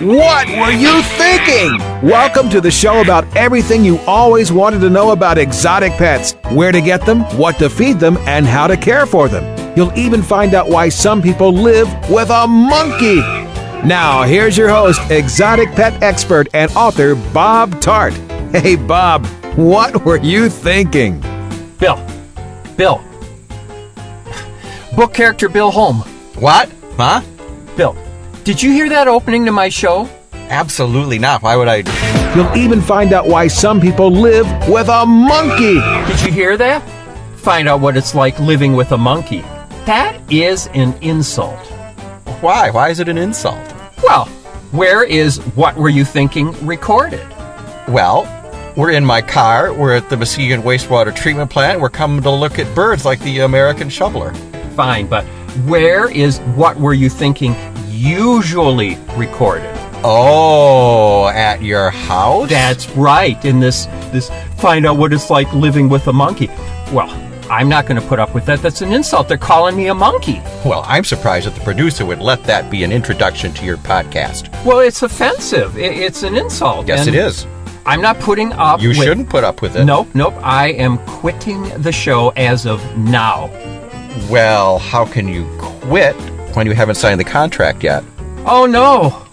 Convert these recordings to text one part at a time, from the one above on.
What were you thinking? Welcome to the show about everything you always wanted to know about exotic pets where to get them, what to feed them, and how to care for them. You'll even find out why some people live with a monkey. Now, here's your host, exotic pet expert and author Bob Tarte. Hey, Bob, what were you thinking? Bill. Bill. Book character Bill Holm. What? Huh? Bill, did you hear that opening to my show? Absolutely not. Why would I? You'll even find out why some people live with a monkey. Did you hear that? Find out what it's like living with a monkey. That is an insult. Why? Why is it an insult? Well, where is What Were You Thinking recorded? Well, we're in my car. We're at the Muskegon Wastewater Treatment Plant. We're coming to look at birds like the American shoveler. Fine, but where is What Were You Thinking usually recorded? Oh, at your house? That's right. In this this find out what it's like living with a monkey. Well, I'm not going to put up with that. That's an insult. They're calling me a monkey. Well, I'm surprised that the producer would let that be an introduction to your podcast. Well, it's offensive. It's an insult. Yes, and it is. I'm not putting up. You with- shouldn't put up with it. Nope, nope. I am quitting the show as of now. Well, how can you quit when you haven't signed the contract yet? Oh no,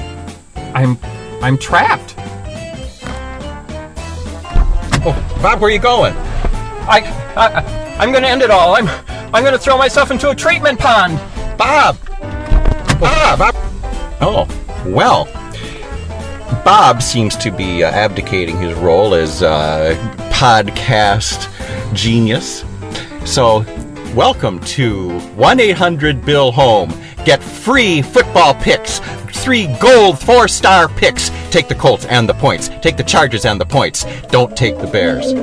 I'm I'm trapped. Oh, Bob, where are you going? I, I I'm going to end it all. I'm I'm going to throw myself into a treatment pond. Bob! Bob! Bob. Oh, well. Bob seems to be uh, abdicating his role as uh, podcast genius. So, welcome to 1 800 Bill Holm. Get free football picks, three gold four star picks. Take the Colts and the points. Take the Chargers and the points. Don't take the Bears.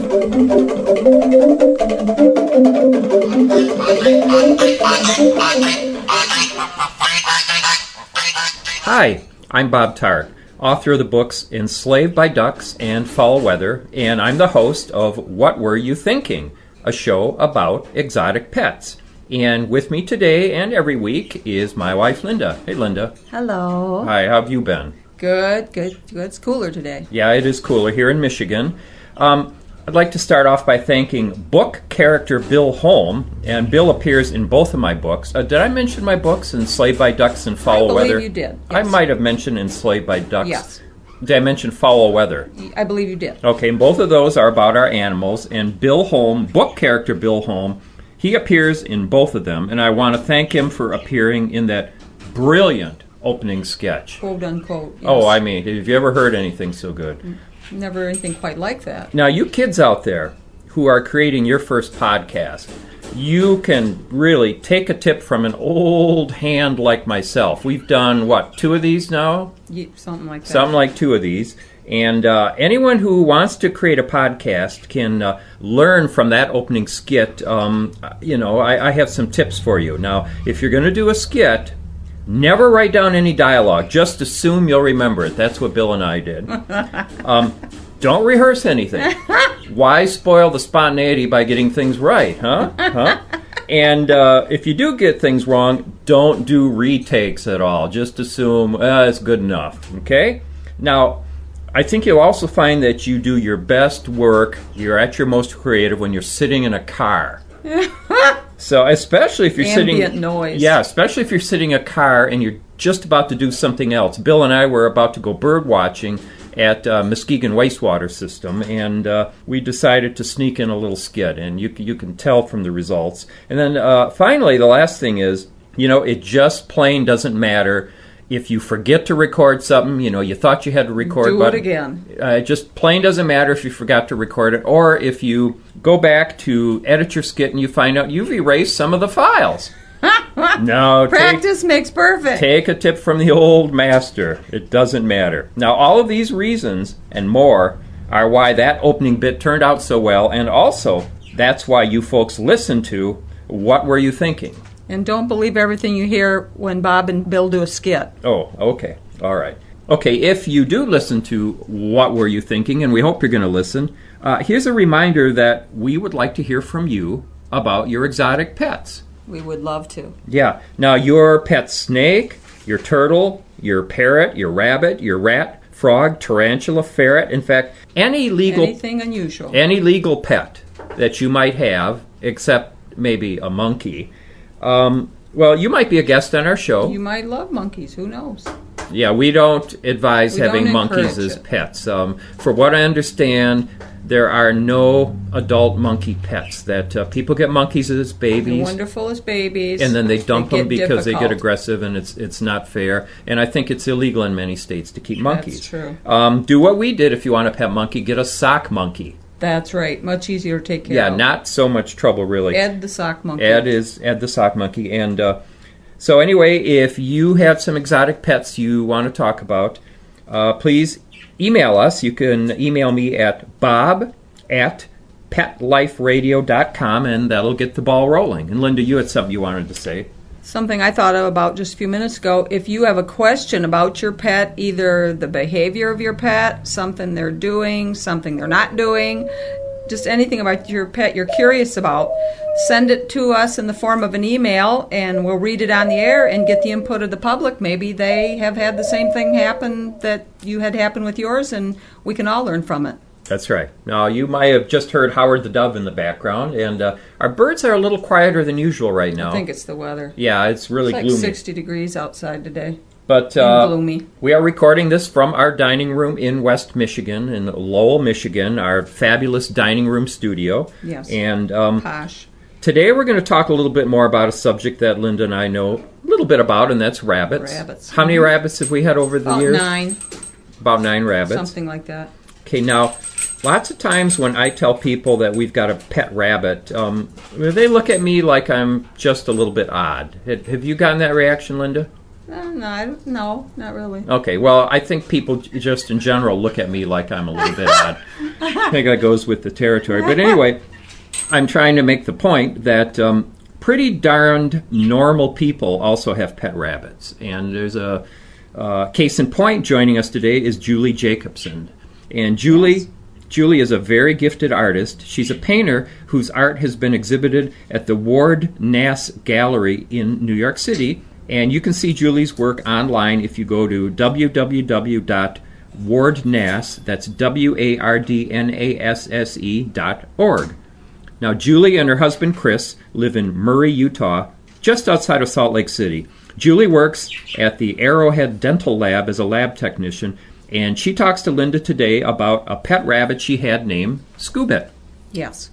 Hi, I'm Bob Tarte, author of the books Enslaved by Ducks and Fowl Weather, and I'm the host of What Were You Thinking, a show about exotic pets. And with me today and every week is my wife Linda. Hey Linda. Hello. Hi, how have you been? Good, good, good. It's cooler today. Yeah, it is cooler here in Michigan. Um, I'd like to start off by thanking book character Bill Holm, and Bill appears in both of my books. Uh, did I mention my books, Enslaved by Ducks and Fowl believe Weather? you did, I might have mentioned Enslaved by Ducks. Yes. Did I mention Fowl Weather? I believe you did. Okay, and both of those are about our animals, and Bill Holm, book character Bill Holm, he appears in both of them, and I want to thank him for appearing in that brilliant opening sketch. Quote unquote. yes. Oh, I mean, have you ever heard anything so good? Never anything quite like that. Now, you kids out there who are creating your first podcast, you can really take a tip from an old hand like myself. We've done, what, two of these now? Ye- something like that. Something like two of these. And uh, anyone who wants to create a podcast can uh, learn from that opening skit. Um, you know, I, I have some tips for you. Now, if you're going to do a skit, never write down any dialogue. Just assume you'll remember it. That's what Bill and I did. Um, don't rehearse anything. Why spoil the spontaneity by getting things right, huh? Huh? And uh, if you do get things wrong, don't do retakes at all. Just assume uh, it's good enough. Okay? Now, I think you'll also find that you do your best work, you're at your most creative when you're sitting in a car. so, especially if you're sitting. Ambient sitting. noise. Yeah, especially if you're sitting in a car and you're just about to do something else. Bill and I were about to go bird watching at uh, Muskegon Wastewater System, and uh, we decided to sneak in a little skit, and you, you can tell from the results. And then uh, finally, the last thing is, you know, it just plain doesn't matter if you forget to record something. You know, you thought you had to record, Do it but again. uh, it just plain doesn't matter if you forgot to record it, or if you go back to edit your skit and you find out you've erased some of the files. no, take, Practice makes perfect. take a tip from the old master. It doesn't matter. Now, all of these reasons and more are why that opening bit turned out so well, and also that's why you folks listen to What Were You Thinking? And don't believe everything you hear when Bob and Bill do a skit. Oh, okay. All right. Okay, if you do listen to What Were You Thinking, and we hope you're going to listen, uh, here's a reminder that we would like to hear from you about your exotic pets. We would love to. Yeah. Now, your pet snake, your turtle, your parrot, your rabbit, your rat, frog, tarantula, ferret, in fact, any legal Anything unusual. any legal pet that you might have, except maybe a monkey. Um, well, you might be a guest on our show. You might love monkeys. Who knows? Yeah, we don't advise We having don't monkeys as it. pets. Um, for what I understand, there are no adult monkey pets. That uh, people get monkeys as babies, wonderful as babies. and then they dump them get because they get aggressive, and it's it's not fair. And I think it's illegal in many states to keep monkeys. That's true. Um, do what we did if you want a pet monkey. Get a sock monkey. That's right. Much easier to take care Yeah, of. Yeah, not so much trouble really. Add the sock monkey. Add is add the sock monkey, and uh, so anyway, if you have some exotic pets you want to talk about, uh, please email us. You can email me at bob at petliferadio.com, and that'll get the ball rolling. And Linda, you had something you wanted to say. Something I thought of about just a few minutes ago. If you have a question about your pet, either the behavior of your pet, something they're doing, something they're not doing, just anything about your pet you're curious about, send it to us in the form of an email and we'll read it on the air and get the input of the public. Maybe they have had the same thing happen that you had happen with yours and we can all learn from it. That's right. Now, you might have just heard Howard the Dove in the background, and uh, our birds are a little quieter than usual right now. I think it's the weather. yeah, it's really It's like gloomy. 60 degrees outside today. But uh, we are recording this from our dining room in West Michigan, in Lowell, Michigan, our fabulous dining room studio. Yes. And um, Posh. today we're going to talk a little bit more about a subject that Linda and I know a little bit about, and that's rabbits. Rabbits. How many rabbits have we had over the About years? nine, About nine rabbits. something like that. Okay, now, lots of times when I tell people that we've got a pet rabbit, um, they look at me like I'm just a little bit odd. Have have you gotten that reaction, Linda? Uh, no, I don't- no, not really. Okay, well, I think people j- just in general look at me like I'm a little bit odd. I think that goes with the territory. But anyway, I'm trying to make the point that um, pretty darned normal people also have pet rabbits. And there's a uh, case in point joining us today is Julie Jacobson. And Julie. Julie is a very gifted artist. She's a painter whose art has been exhibited at the Ward Nasse Gallery in New York City. And you can see Julie's work online if you go to www.wardnasse, that's W A R D N A S S E dot org. Now, Julie and her husband Chris live in Murray, Utah, just outside of Salt Lake City. Julie works at the Arrowhead Dental Lab as a lab technician, and she talks to Linda today about a pet rabbit she had named Scoobit. Yes.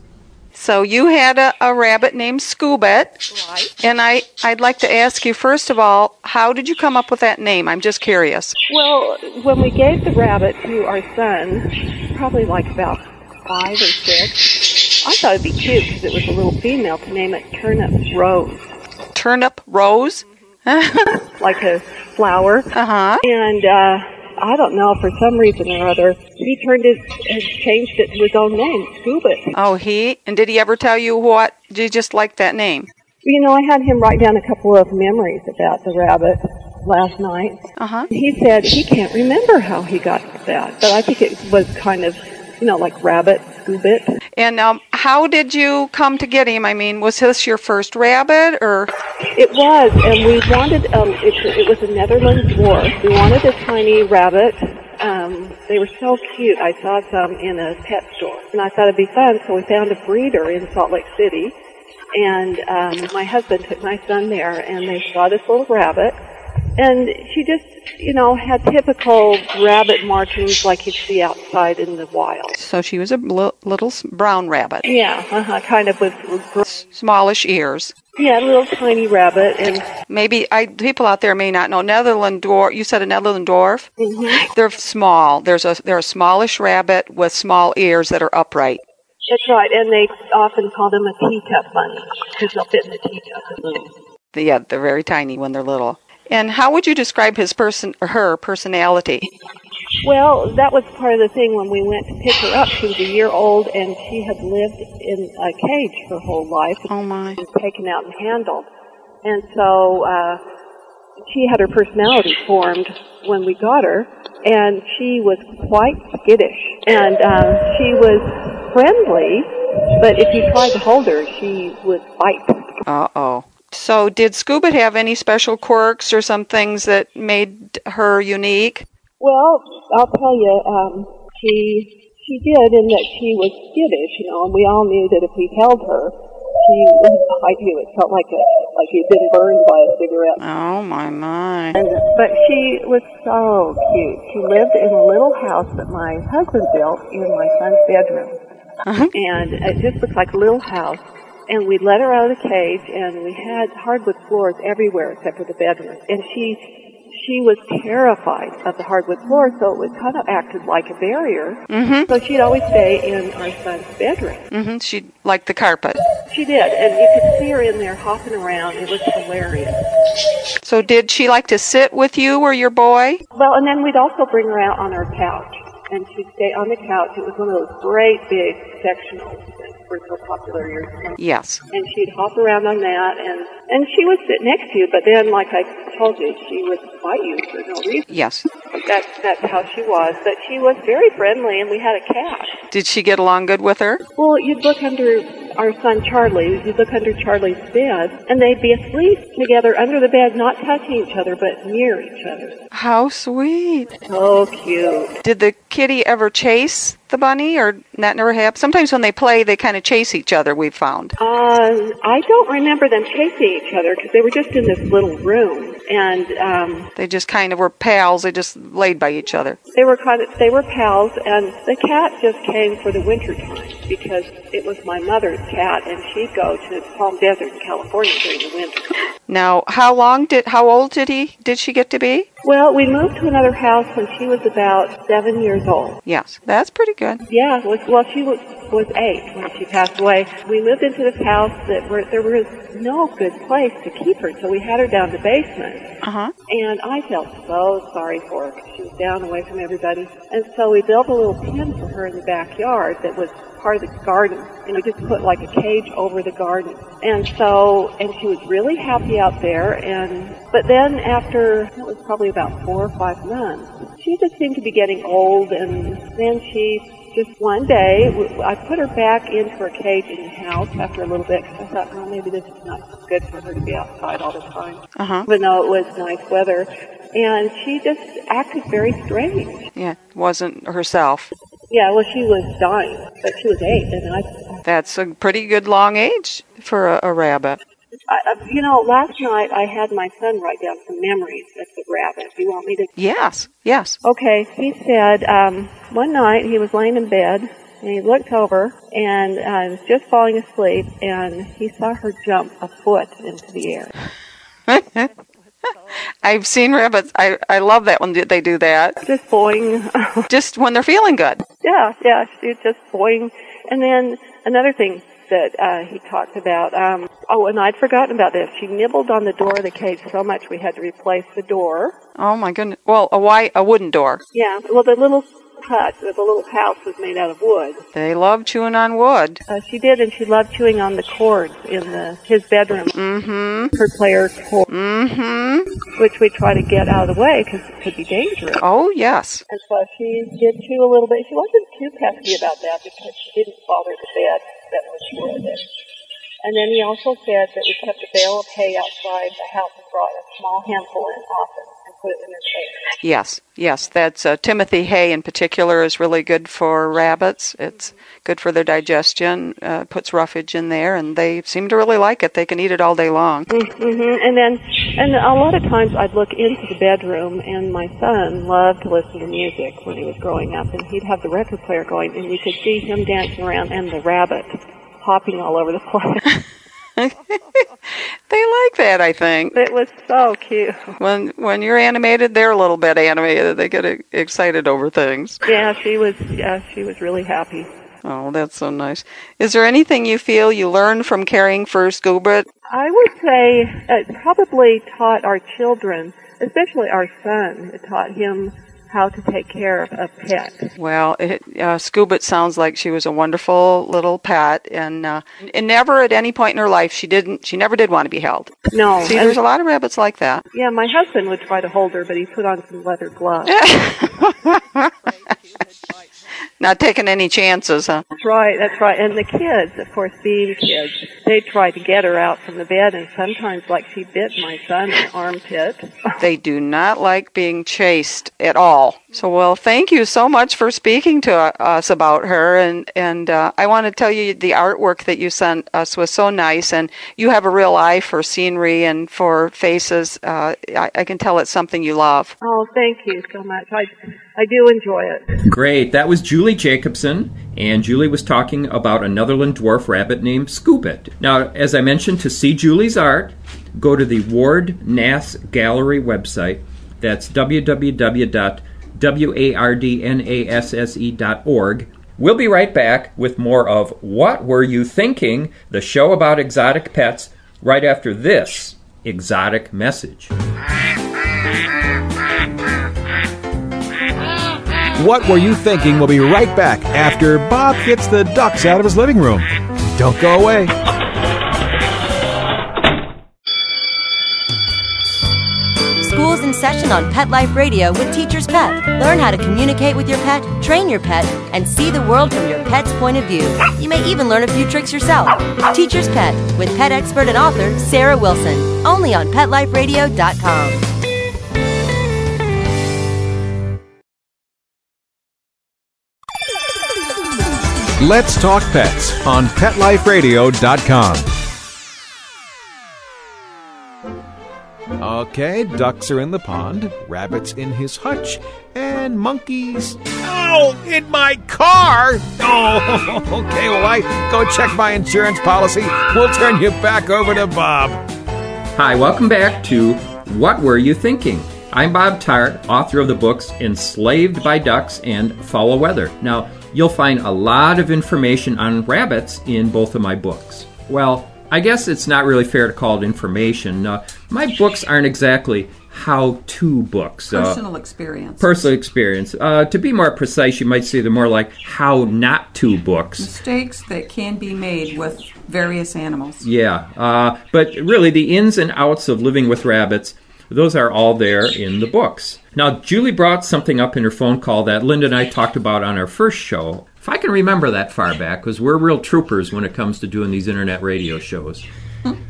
So you had a, a rabbit named Scoobit. Right. And I, I'd like to ask you, first of all, how did you come up with that name? I'm just curious. Well, when we gave the rabbit to our son, probably like about five or six, I thought it'd be cute because it was a little female to name it Turnip Rose, Turnip Rose? like a flower. Uh-huh. And uh, I don't know, for some reason or other, he turned it and changed it to his own name, Scoobit. Oh, he? And did he ever tell you what? Did you just like that name? You know, I had him write down a couple of memories about the rabbit last night. Uh-huh. He said he can't remember how he got that, but I think it was kind of, you know, like rabbit, Scoobit. And um, how did you come to get him? I mean, was this your first rabbit, or It was, and we wanted, um, it, it was a Netherlands dwarf. We wanted a tiny rabbit. Um, they were so cute. I saw some in a pet store, and I thought it'd be fun, so we found a breeder in Salt Lake City. And um, my husband took my son there, and they saw this little rabbit. And she just, you know, had typical rabbit markings like you'd see outside in the wild. so she was a little brown rabbit, Yeah, uh-huh, kind of with, with smallish ears. yeah, a little tiny rabbit, and Maybe I people out there may not know Netherland dwarf. You said a Netherland dwarf. Mm-hmm. They're small. There's a they're a smallish rabbit with small ears that are upright. That's right, and they often call them a teacup bunny because they'll fit in the teacup. Yeah, they're very tiny when they're little. And how would you describe his person or her personality? Well, that was part of the thing when we went to pick her up. She was a year old and she had lived in a cage her whole life. Oh my. and taken out and handled. And so uh, she had her personality formed when we got her, and she was quite skittish. And um, she was friendly, but if you tried to hold her, she would bite. Uh oh. So did Scuba have any special quirks or some things that made her unique? Well, I'll tell you, um, she she did in that she was skittish, you know, and we all knew that if we held her, she would bite you. It felt like a like you'd been burned by a cigarette. Oh my my. And, but she was so cute. She lived in a little house that my husband built in my son's bedroom. And it just looked like a little house. And we let her out of the cage, and we had hardwood floors everywhere except for the bedroom. And she she was terrified of the hardwood floor, so it was kind of acted like a barrier. Mhm. So she'd always stay in our son's bedroom. Mhm. She liked the carpet. She did, and you could see her in there hopping around. It was hilarious. So did she like to sit with you or your boy? Well, and then we'd also bring her out on our couch, and she'd stay on the couch. It was one of those great big sectionals were so popular years ago. Yes. And she'd hop around on that, and and she would sit next to you. But then, like I told you, she would bite you for no reason. Yes. That that's how she was. But she was very friendly, and we had a cat. Did she get along good with her? Well, you'd look under our son Charlie. You'd look under Charlie's bed, and they'd be asleep together under the bed, not touching each other, but near each other. How sweet. So cute. Did the kitty ever chase the bunny or that never happened? Sometimes when they play, they kind of chase each other, we've found. Uh, I don't remember them chasing each other because they were just in this little room, and um, They just kind of were pals. They just laid by each other. they were kind of they were pals. And the cat just came for the winter time because it was my mother's cat, and she'd go to Palm Desert in California during the winter. Now, how long did, how old did he, did she get to be? Well, we moved to another house when she was about seven years old. Yes, that's pretty good. Yeah, well, she was was eight when she passed away. We lived into this house that were, there was no good place to keep her, so we had her down the basement. Uh huh. And I felt so sorry for her 'cause she was down away from everybody. And so we built a little pen for her in the backyard that was part of the garden. And we just put like a cage over the garden. And so, and she was really happy out there. And, but then after, it was probably about four or five months, she just seemed to be getting old. And then she just one day, I put her back into her cage in the house after a little bit because I thought, well, maybe this is not good for her to be outside all the time Uh huh. even though it was nice weather. And she just acted very strange. Yeah, wasn't herself. Yeah, well, she was dying, but she was eight, and I, That's a pretty good long age for a, a rabbit. I, you know, last night I had my son write down some memories of the rabbit. Do you want me to? Yes, yes. Okay, he said um, one night he was laying in bed and he looked over and uh, was just falling asleep, and he saw her jump a foot into the air. I've seen rabbits. I, I love that when they do that. Just boing. Just when they're feeling good. Yeah, yeah, she just boing. And then another thing that uh, he talked about. Um, oh, and I'd forgotten about this. She nibbled on the door of the cage so much we had to replace the door. Oh my goodness. Well, a white, a wooden door. Yeah, well, the little hut, the little house was made out of wood. They love chewing on wood. Uh, she did, and she loved chewing on the cords in the his bedroom. Mm-hmm. Her player cord, Mm-hmm. which we try to get out of the way because it could be dangerous. Oh yes. And so she did chew a little bit. She wasn't too pesky about that because she didn't bother the bed that was wood. And, and then he also said that we kept a bale of hay outside the house and brought a small handful in often put it in her cage. Yes, yes. That's uh, Timothy hay in particular is really good for rabbits. It's good for their digestion. Uh, puts roughage in there, and they seem to really like it. They can eat it all day long. Mm-hmm. And then, and a lot of times I'd look into the bedroom, and my son loved to listen to music when he was growing up, and he'd have the record player going, and you could see him dancing around and the rabbit hopping all over the place. They like that, I think. it was so cute. When when you're animated, they're a little bit animated. They get excited over things. Yeah, she was. Yeah, she was really happy. Oh, that's so nice. Is there anything you feel you learned from caring for Scoobit? I would say it probably taught our children, especially our son, it taught him how to take care of a pet. Well, it, uh, Scoobit sounds like she was a wonderful little pet, and uh, and never at any point in her life she didn't she never did want to be held. No, See, there's a lot of rabbits like that. yeah, my husband would try to hold her, but he put on some leather gloves. Not taking any chances, huh? That's right, that's right. And the kids, of course, being kids, they try to get her out from the bed, and sometimes, like she bit my son in the armpit. They do not like being chased at all. So, well, thank you so much for speaking to us about her. And and uh, I want to tell you the artwork that you sent us was so nice, and you have a real eye for scenery and for faces. Uh, I, I can tell it's something you love. Oh, thank you so much. I, I do enjoy it. Great. That was Julie Jacobson, and Julie was talking about a Netherland dwarf rabbit named Scoobit. Now, as I mentioned, to see Julie's art, go to the Ward Nasse Gallery website. That's www.wardnasse.org. We'll be right back with more of What Were You Thinking? The show about exotic pets, right after this exotic message. What Were You Thinking? We'll be right back after Bob gets the ducks out of his living room. Don't go away. Session on Pet Life Radio with Teacher's Pet. Learn how to communicate with your pet, train your pet, and see the world from your pet's point of view. You may even learn a few tricks yourself. Teacher's Pet with pet expert and author Sarah Wilson. Only on PetLifeRadio.com. Let's Talk Pets on PetLifeRadio.com. Okay, ducks are in the pond, rabbits in his hutch, and monkeys. Oh, in my car! Oh, okay, well, I go check my insurance policy. We'll turn you back over to Bob. Hi, welcome back to What Were You Thinking? I'm Bob Tarte, author of the books Enslaved by Ducks and Fowl Weather. Now, you'll find a lot of information on rabbits in both of my books. Well, I guess it's not really fair to call it information. Uh, my books aren't exactly how to books. Uh, Personal experience. personal experience. Uh, to be more precise, you might say they're more like how not to books. Mistakes that can be made with various animals. Yeah, uh, but really, the ins and outs of living with rabbits, those are all there in the books. Now, Julie brought something up in her phone call that Linda and I talked about on our first show. If I can remember that far back, because we're real troopers when it comes to doing these internet radio shows.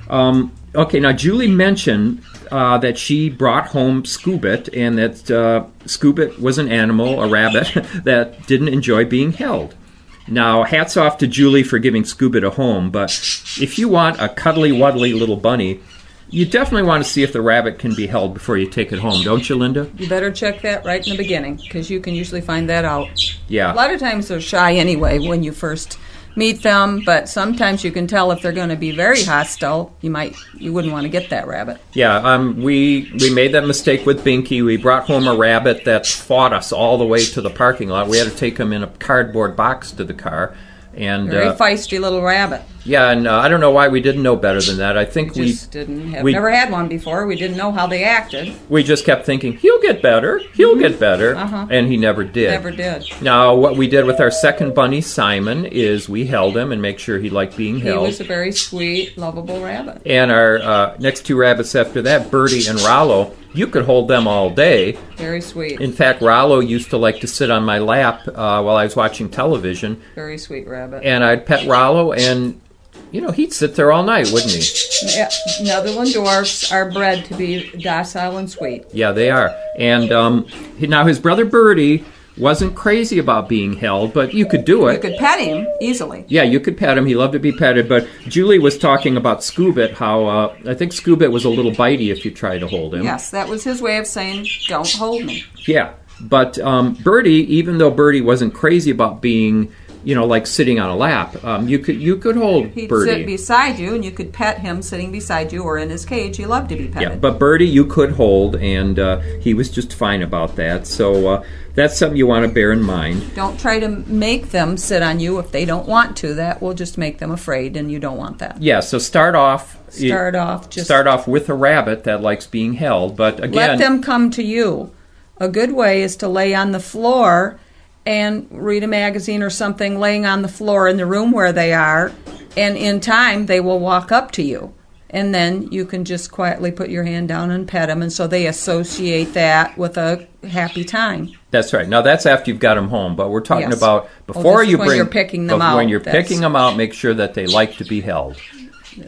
Um, okay, now Julie mentioned uh, that she brought home Scoobit and that uh, Scoobit was an animal, a rabbit, that didn't enjoy being held. Now, hats off to Julie for giving Scoobit a home, but if you want a cuddly wuddly little bunny, you definitely want to see if the rabbit can be held before you take it home, don't you, Linda? You better check that right in the beginning because you can usually find that out. Yeah. A lot of times they're shy anyway when you first meet them, but sometimes you can tell if they're going to be very hostile. You might you wouldn't want to get that rabbit. Yeah, um, we we made that mistake with Binky. We brought home a rabbit that fought us all the way to the parking lot. We had to take him in a cardboard box to the car, and Very uh, feisty little rabbit. yeah, and uh, I don't know why we didn't know better than that. I think we Just didn't have we- never had one before. We didn't know how they acted. we just kept thinking he'll get better, he'll get better, Uh-huh. and he never did. Never did. Now, what we did with our second bunny, Simon, is we held him and make sure he liked being He held. He was a very sweet, lovable rabbit. and our uh, next two rabbits after that, Birdie and Rollo, you could hold them all day. Very sweet. In fact, Rollo used to like to sit on my lap uh, while I was watching television, Very sweet rabbit. and I'd pet Rollo, and you know he'd sit there all night, wouldn't he? Yeah, Netherland dwarfs are bred to be docile and sweet. Yeah, they are. And um, he- now his brother Birdie wasn't crazy about being held, but you could do it. You could pet him easily. Yeah, you could pet him. He loved to be petted. But Julie was talking about Scoobit, how uh, I think Scoobit was a little bitey if you try to hold him. Yes, that was his way of saying, "Don't hold me." Yeah, but um, Birdie, even though Birdie wasn't crazy about being you know, like sitting on a lap. Um, you could you could hold He'd Birdie. sit beside you, and you could pet him sitting beside you or in his cage. He loved to be petted. Yeah, but Birdie you could hold, and uh, he was just fine about that. So uh, that's something you want to bear in mind. don't try to make them sit on you if they don't want to. That will just make them afraid, and you don't want that. Yeah, so start off. Start off just start off with a rabbit that likes being held, but again, let them come to you. A good way is to lay on the floor and read a magazine or something laying on the floor in the room where they are, and in time they will walk up to you. And then you can just quietly put your hand down and pet them, and so they associate that with a happy time. That's right. Now that's after you've got them home, but we're talking Yes. about Oh, before is you when bring you're picking them but When you're That's- picking them out, make sure that they like to be held.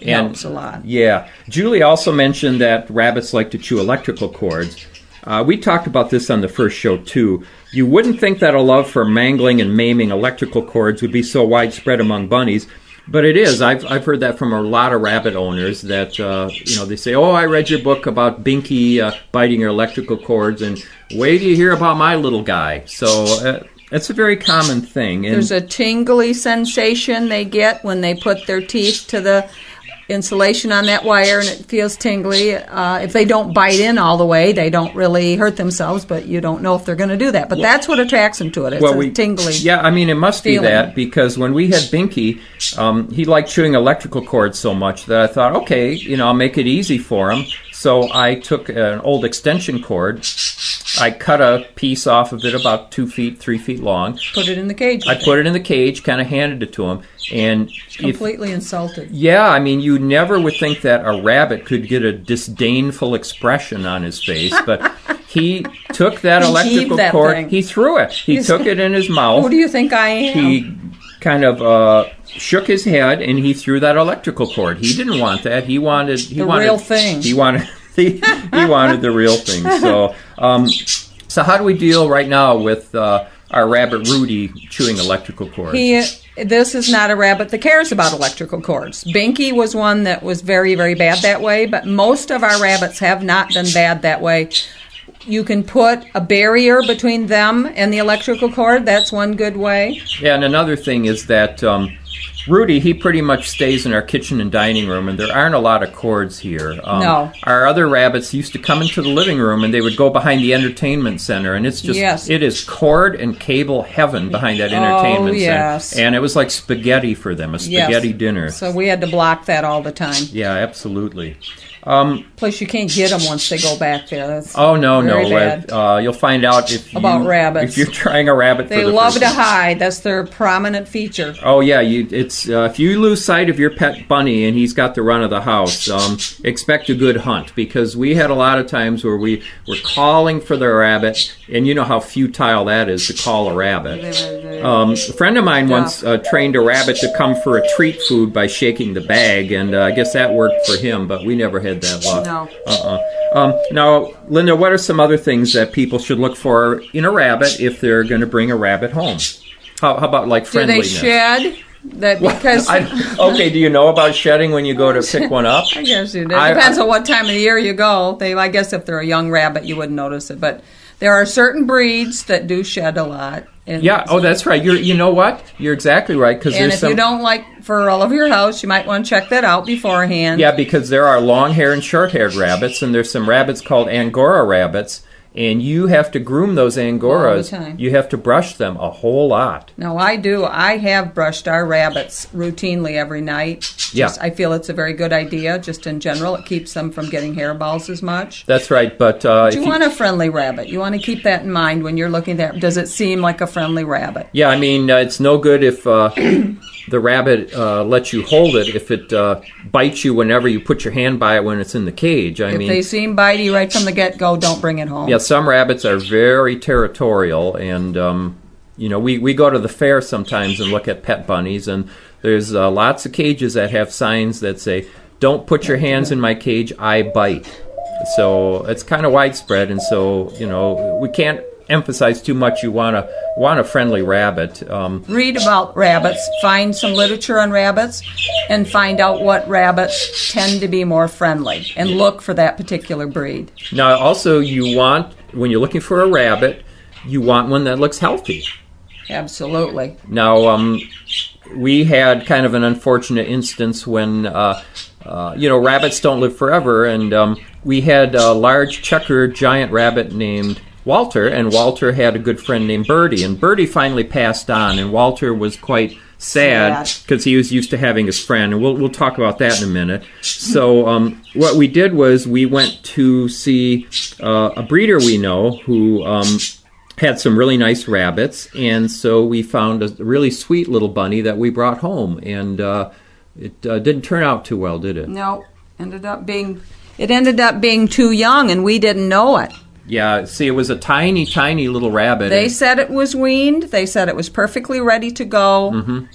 helps a lot. Yeah. Julie also mentioned that rabbits like to chew electrical cords. Uh, we talked about this on the first show too. You wouldn't think that a love for mangling and maiming electrical cords would be so widespread among bunnies, but it is. I've, I've heard that from a lot of rabbit owners that uh, you know they say, "Oh, I read your book about Binky uh, biting your electrical cords, and wait till you hear about my little guy." So uh, it's a very common thing. And There's a tingly sensation they get when they put their teeth to the insulation on that wire and it feels tingly. Uh, if they don't bite in all the way, they don't really hurt themselves, but you don't know if they're going to do that. But that's what attracts them to it. It's a tingly. Yeah, I mean, it must feeling. be that because when we had Binky, um, he liked chewing electrical cords so much that I thought, okay, you know, I'll make it easy for him. So I took an old extension cord, I cut a piece off of it about two feet, three feet long. Put it in the cage. I put it in the cage, kind of handed it to him, and if, completely insulted. yeah, I mean, you never would think that a rabbit could get a disdainful expression on his face, but he took that electrical that cord, thing. he threw it, he He's- took it in his mouth Who do you think I am? he kind of uh, shook his head and he threw that electrical cord. He didn't want that. He wanted he The wanted real thing. He wanted he, he wanted the real thing. So um, so how do we deal right now with uh, our rabbit Rudy chewing electrical cords? He, this is not a rabbit that cares about electrical cords. Binky was one that was very, very bad that way, but most of our rabbits have not been bad that way. You can put a barrier between them and the electrical cord. That's one good way. Yeah, and another thing is that um, Rudy, he pretty much stays in our kitchen and dining room, and there aren't a lot of cords here. Um, No. Our other rabbits used to come into the living room, and they would go behind the entertainment center, and it's just, Yes. it is cord and cable heaven behind that entertainment Oh, yes. center. And it was like spaghetti for them, a Yes. spaghetti dinner. So we had to block that all the time. yeah, absolutely. Plus, you can't get them once they go back there. That's Oh no, no! bad. Uh, you'll find out if About rabbits. If you're trying a rabbit, They for the love to hide. That's their prominent feature. Oh yeah, you, it's uh, if you lose sight of your pet bunny and he's got the run of the house, um, expect a good hunt because we had a lot of times where we were calling for the rabbit, and you know how futile that is to call a rabbit. Um, a friend of mine once uh, trained a rabbit to come for a treat food by shaking the bag, and uh, I guess that worked for him, but we never had that luck. No. Uh-uh. Um, now, Linda, what are some other things that people should look for in a rabbit if they're going to bring a rabbit home? How, how about like friendliness? Do they shed? That because I, okay, do you know about shedding when you go to pick one up? I guess you do. it depends I- on what time of the year you go. They, I guess, if they're a young rabbit, you wouldn't notice it. But there are certain breeds that do shed a lot. And, Yeah. Oh, that's right. You're. You know what? You're exactly right. Because and if some. you don't like fur all over your house, you might want to check that out beforehand. yeah, because there are long-haired and short-haired rabbits, and there's some rabbits called Angora rabbits, and you have to groom those Angoras. time. You have to brush them a whole lot. No, I do. I have brushed our rabbits routinely every night. Yeah. I feel it's a very good idea. Just in general, it keeps them from getting hairballs as much. That's right. But uh, if You you- want a friendly rabbit. You want to keep that in mind when you're looking at. Does it seem like a friendly rabbit? Yeah, I mean, uh, it's no good if uh, the rabbit uh, lets you hold it if it uh, bites you whenever you put your hand by it when it's in the cage. I If mean, they seem bitey right from the get go, don't bring it home. yeah, some rabbits are very territorial, and um, you know, we, we go to the fair sometimes and look at pet bunnies, and there's uh, lots of cages that have signs that say, "Don't put your hands in my cage, I bite." So it's kind of widespread, and so you know, we can't emphasize too much. You want to want a friendly rabbit. Um, Read about rabbits, find some literature on rabbits, and find out what rabbits tend to be more friendly, and look for that particular breed. Now, also, you want when you're looking for a rabbit, you want one that looks healthy. Absolutely. Now, um, we had kind of an unfortunate instance when, uh, uh, you know, rabbits don't live forever, and um, we had a large checker giant rabbit named Walter, and Walter had a good friend named Bertie, and Bertie finally passed on, and Walter was quite sad because he was used to having his friend, and we'll we'll talk about that in a minute. So, um, what we did was we went to see uh, a breeder we know who. Um, had some really nice rabbits, and so we found a really sweet little bunny that we brought home, and uh, it uh, didn't turn out too well, did it? No, ended up being it ended up being too young, and we didn't know it. Yeah, see, it was a tiny, tiny little rabbit. They said it was weaned. They said it was perfectly ready to go. Mhm.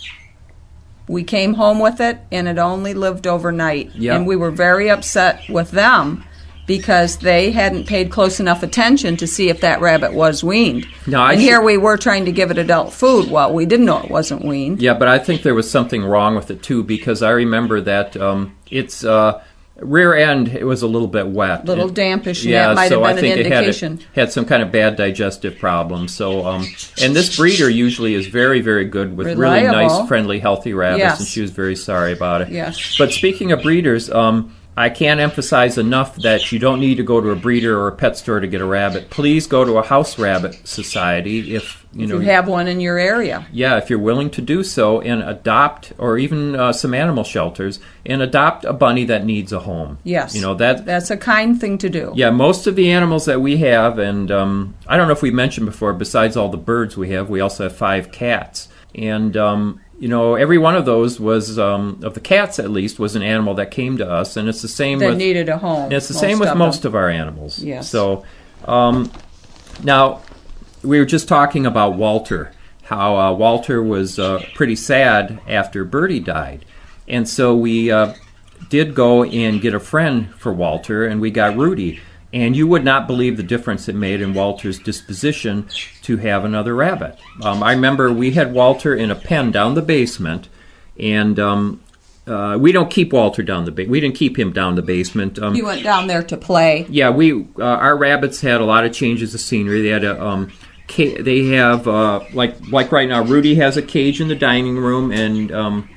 We came home with it, and it only lived overnight. Yeah. And we were very upset with them because they hadn't paid close enough attention to see if that rabbit was weaned. No, I and here we were trying to give it adult food. Well, we didn't know it wasn't weaned. Yeah, but I think there was something wrong with it too because I remember that um, its uh, rear end it was a little bit wet, A Little It- dampish, Yeah, might so have I been an think it had, a, had some kind of bad digestive problem. So, um, and this breeder usually is very, very good with really nice, friendly, healthy rabbits, Yes. and she was very sorry about it. Yes. But speaking of breeders, um, I can't emphasize enough that you don't need to go to a breeder or a pet store to get a rabbit. Please go to a house rabbit society if you If know you have one in your area. yeah, if you're willing to do so, and adopt, or even uh, some animal shelters, and adopt a bunny that needs a home. Yes. You know that. That's a kind thing to do. Yeah, most of the animals that we have, and um, I don't know if we mentioned before. Besides all the birds we have, we also have five cats, and um, you know every one of those was um, of the cats at least was an animal that came to us, and it's the same That with needed a home. it's the same with most them. of our animals. Yes. So, um, now we were just talking about Walter, how uh, Walter was uh, pretty sad after Bertie died, and so we uh, did go and get a friend for Walter, and we got Rudy. And you would not believe the difference it made in Walter's disposition to have another rabbit. Um, I remember we had Walter in a pen down the basement, and um, uh, we don't keep Walter down the ba- we didn't keep him down the basement. Um, He went down there to play. yeah, we uh, our rabbits had a lot of changes of scenery. They had a um, ca- they have uh, like like right now. Rudy has a cage in the dining room, and um,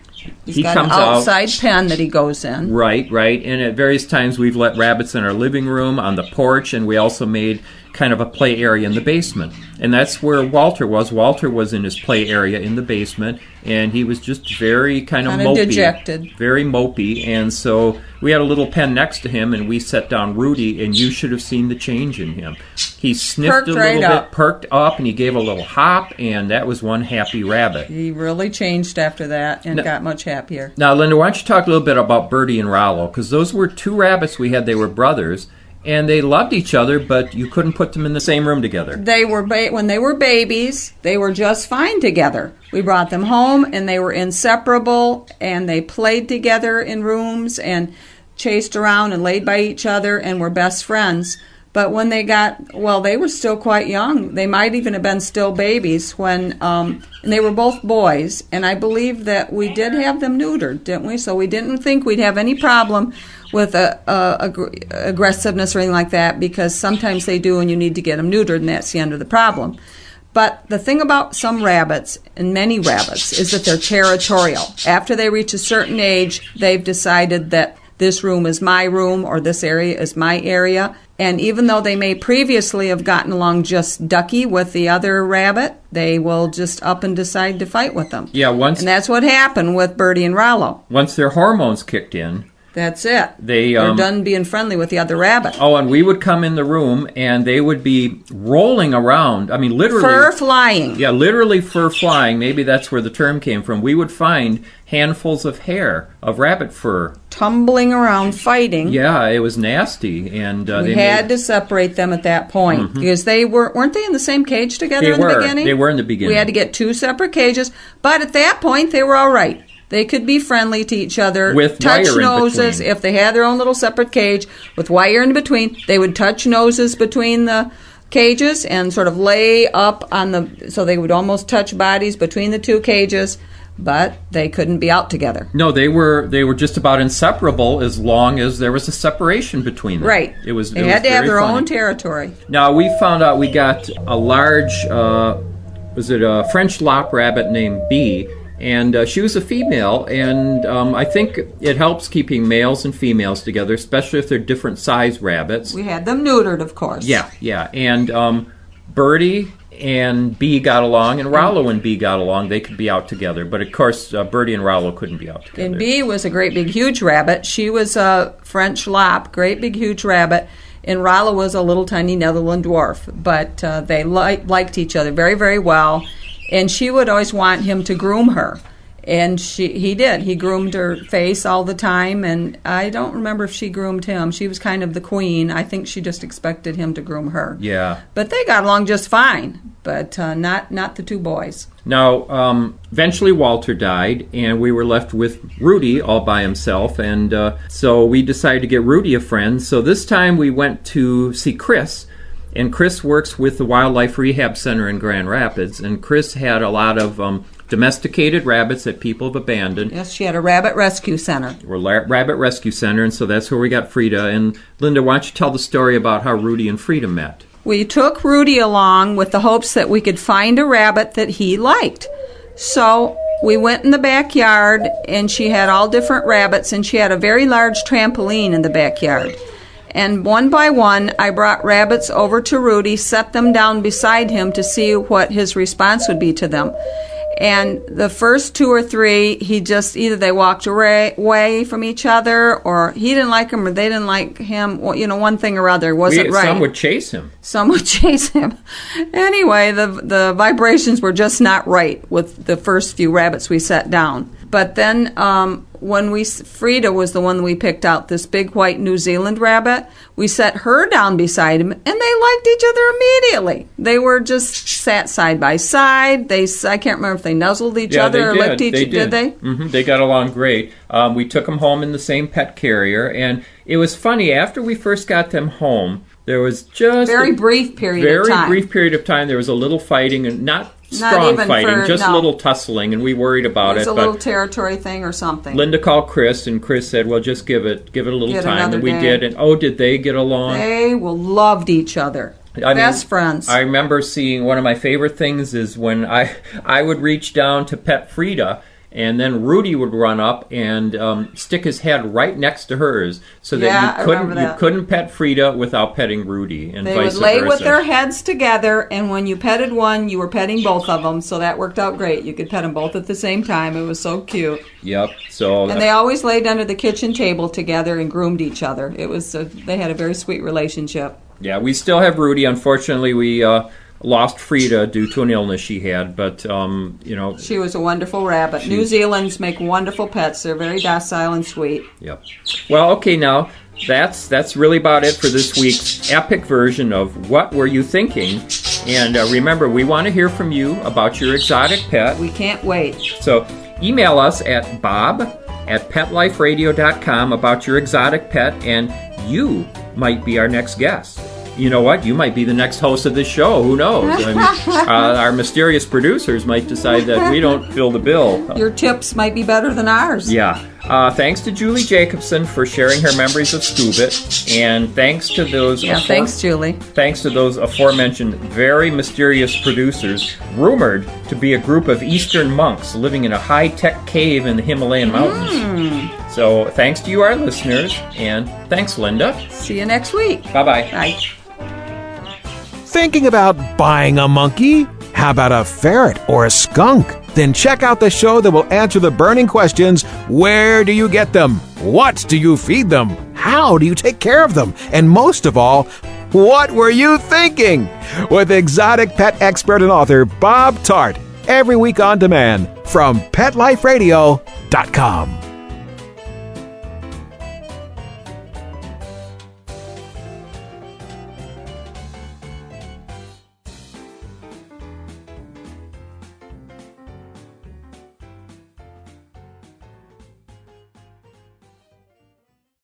He's he got comes an out. outside pen that he goes in. Right, right. And at various times we've let rabbits in our living room, on the porch, and we also made kind of a play area in the basement. And that's where Walter was. Walter was in his play area in the basement, and he was just very kind of Kinda mopey. dejected. Very mopey. And so we had a little pen next to him, and we set down Rudy, and you should have seen the change in him. He sniffed Perked a little right bit, up. perked up, and he gave a little hop, and that was one happy rabbit. He really changed after that and No. got much happier. Now, Linda, why don't you talk a little bit about Bertie and Rollo? Because those were two rabbits we had. They were brothers, and they loved each other, but you couldn't put them in the same room together. They were ba- when they were babies, they were just fine together. We brought them home and they were inseparable and they played together in rooms and chased around and laid by each other and were best friends. But when they got well, they were still quite young. They might even have been still babies when, um, and they were both boys. And I believe that we did have them neutered, didn't we? So we didn't think we'd have any problem with a, a, aggr- aggressiveness or anything like that because sometimes they do, and you need to get them neutered, and that's the end of the problem. But the thing about some rabbits, and many rabbits, is that they're territorial. After they reach a certain age, they've decided that this room is my room or this area is my area. And even though they may previously have gotten along just ducky with the other rabbit, they will just up and decide to fight with them. Yeah, once And that's what happened with Bertie and Rollo. once their hormones kicked in, That's it. They, They're um, done being friendly with the other rabbit. oh, and we would come in the room, and they would be rolling around. I mean, literally. Fur flying. Yeah, literally fur flying. Maybe that's where the term came from. We would find handfuls of hair of rabbit fur. Tumbling around fighting. Yeah, it was nasty, and uh, We they had made, to separate them at that point because they were weren't they in the same cage together They in were. the beginning? They were in the beginning. We had to get two separate cages, but at that point they were all right. They could be friendly to each other, With touch wire in noses. If they had their own little separate cage with wire in between, they would touch noses between the cages and sort of lay up on the so they would almost touch bodies between the two cages, but they couldn't be out together. No, they were they were just about inseparable as long as there was a separation between them. Right. It was. They it had was to have their funny. own territory. Now we found out we got a large uh, was it a French lop rabbit named Bee, and uh, she was a female, and um, I think it helps keeping males and females together, especially if they're different size rabbits. We had them neutered, of course. Yeah, yeah, and um, Birdie and Bee got along, and Rollo and Bee got along. They could be out together, but of course, uh, Birdie and Rollo couldn't be out together. And Bee was a great big huge rabbit. She was a French lop, great big huge rabbit. And Rollo was a little tiny Netherland dwarf, but uh, they li- liked each other very, very well. And she would always want him to groom her, and she he did. He groomed her face all the time, and I don't remember if she groomed him. She was kind of the queen. I think she just expected him to groom her. Yeah. But they got along just fine, but uh, not not the two boys. Now, um, eventually Walter died, and we were left with Rudy all by himself, and uh, so we decided to get Rudy a friend. So this time we went to see Chris, and Chris works with the Wildlife Rehab Center in Grand Rapids, and Chris had a lot of um, domesticated rabbits that people have abandoned. Yes, she had a rabbit rescue center. We're La- Rabbit Rescue Center, and so that's where we got Frida. And Linda, why don't you tell the story about how Rudy and Frida met? We took Rudy along with the hopes that we could find a rabbit that he liked. So we went in the backyard, and she had all different rabbits, and she had a very large trampoline in the backyard. And one by one, I brought rabbits over to Rudy, set them down beside him to see what his response would be to them. And the first two or three, he just either they walked away, from each other, or he didn't like them, or they didn't like him. Well, you know, one thing or other wasn't We- right. Some would chase him. Some would chase him. Anyway, the the vibrations were just not right with the first few rabbits we set down. But then um, when we Frida was the one we picked out, this big white New Zealand rabbit. We set her down beside him, and they liked each other immediately. They were just sat side by side. They I can't remember if they nuzzled each Yeah, other or did. licked each. they did. they? hmm They got along great. Um, we took them home in the same pet carrier, and it was funny. After we first got them home, there was just Very a brief period very of time. brief period of time. There was a little fighting, and Not strong even fighting, for- just a no. little tussling, and we worried about It was it. a little territory thing or something. Linda called Chris, and Chris said, "Well, just give it, give it a little Get time," and we day. did. And oh, did they get along? They well loved each other. I mean, Best friends. I remember seeing one of my favorite things is when I I would reach down to pet Frida, and then Rudy would run up and um, stick his head right next to hers, so that Yeah, you couldn't remember you couldn't pet Frida without petting Rudy, and They vice would lay versa. with their heads together, and when you petted one, you were petting both of them, so that worked out great. You could pet them both at the same time. It was so cute. Yep. So And they always laid under the kitchen table together and groomed each other. It was a, they had a very sweet relationship. yeah, we still have Rudy. Unfortunately, we uh, lost Frida due to an illness she had, but um, you know. She was a wonderful rabbit. New Zealand's make wonderful pets. They're very docile and sweet. Yep. Well, okay, now that's that's really about it for this week's epic version of what were you thinking? And uh, remember, we want to hear from you about your exotic pet. We can't wait. So email us at bob at petliferadio.com about your exotic pet, and you might be our next guest. You know what? You might be the next host of this show. Who knows? I mean, uh, our mysterious producers might decide that we don't fill the bill. Your tips might be better than ours. Yeah. Uh, thanks to Julie Jacobson for sharing her memories of Scoobit, and thanks to those Yeah, afore- thanks, Julie. thanks to those aforementioned very mysterious producers, rumored to be a group of Eastern monks living in a high-tech cave in the Himalayan mountains. So thanks to you, our listeners, and thanks, Linda. See you next week. Bye bye. Bye. Thinking about buying a monkey? How about a ferret or a skunk? Then check out the show that will answer the burning questions Where do you get them? What do you feed them? How do you take care of them? And most of all, what were you thinking? With exotic pet expert and author Bob Tarte. Every week on demand from PetLifeRadio.com.